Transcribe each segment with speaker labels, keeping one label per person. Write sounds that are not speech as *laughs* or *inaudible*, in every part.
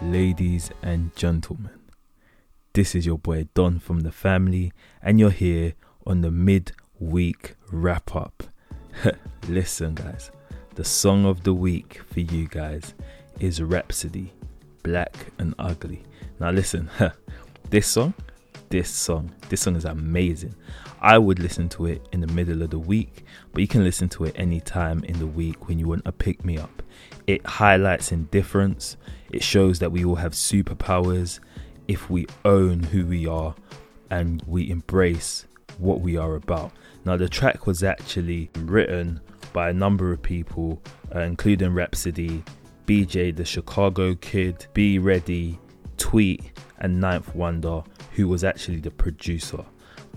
Speaker 1: ladies and gentlemen. This is your boy Don from the family, and you're here on the mid-week wrap-up. *laughs* Listen, guys, the song of the week for you guys is Rapsody, Black and Ugly. Now, listen, *laughs* this song, this song, this song is amazing. I would listen to it in the middle of the week, but you can listen to it anytime in the week when you want to pick me up. It highlights indifference, it shows that we all have superpowers if we own who we are and we embrace what we are about. Now, the track was actually written by a number of people, uh, including Rapsody, BJ the Chicago Kid, Be Ready, Tweet, and Ninth Wonder, who was actually the producer.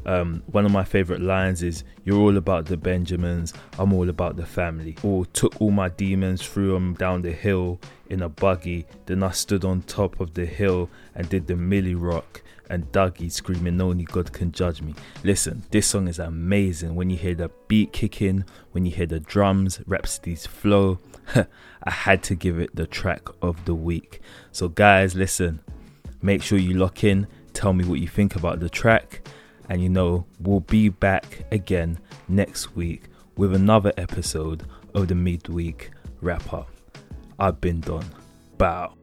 Speaker 1: Um, one of my favorite lines is You're all about the Benjamins, I'm all about the family. Or took all my demons, threw them down the hill in a buggy. Then I stood on top of the hill and did the Milly Rock and Dougie screaming, Only God can judge me. Listen, this song is amazing. When you hear the beat kicking, when you hear the drums, Rapsody's flow, *laughs* I had to give it the track of the week. So, guys, listen, make sure you lock in, tell me what you think about the track and you know, we'll be back again next week with another episode of the midweek wrap up. I've been done. Bow.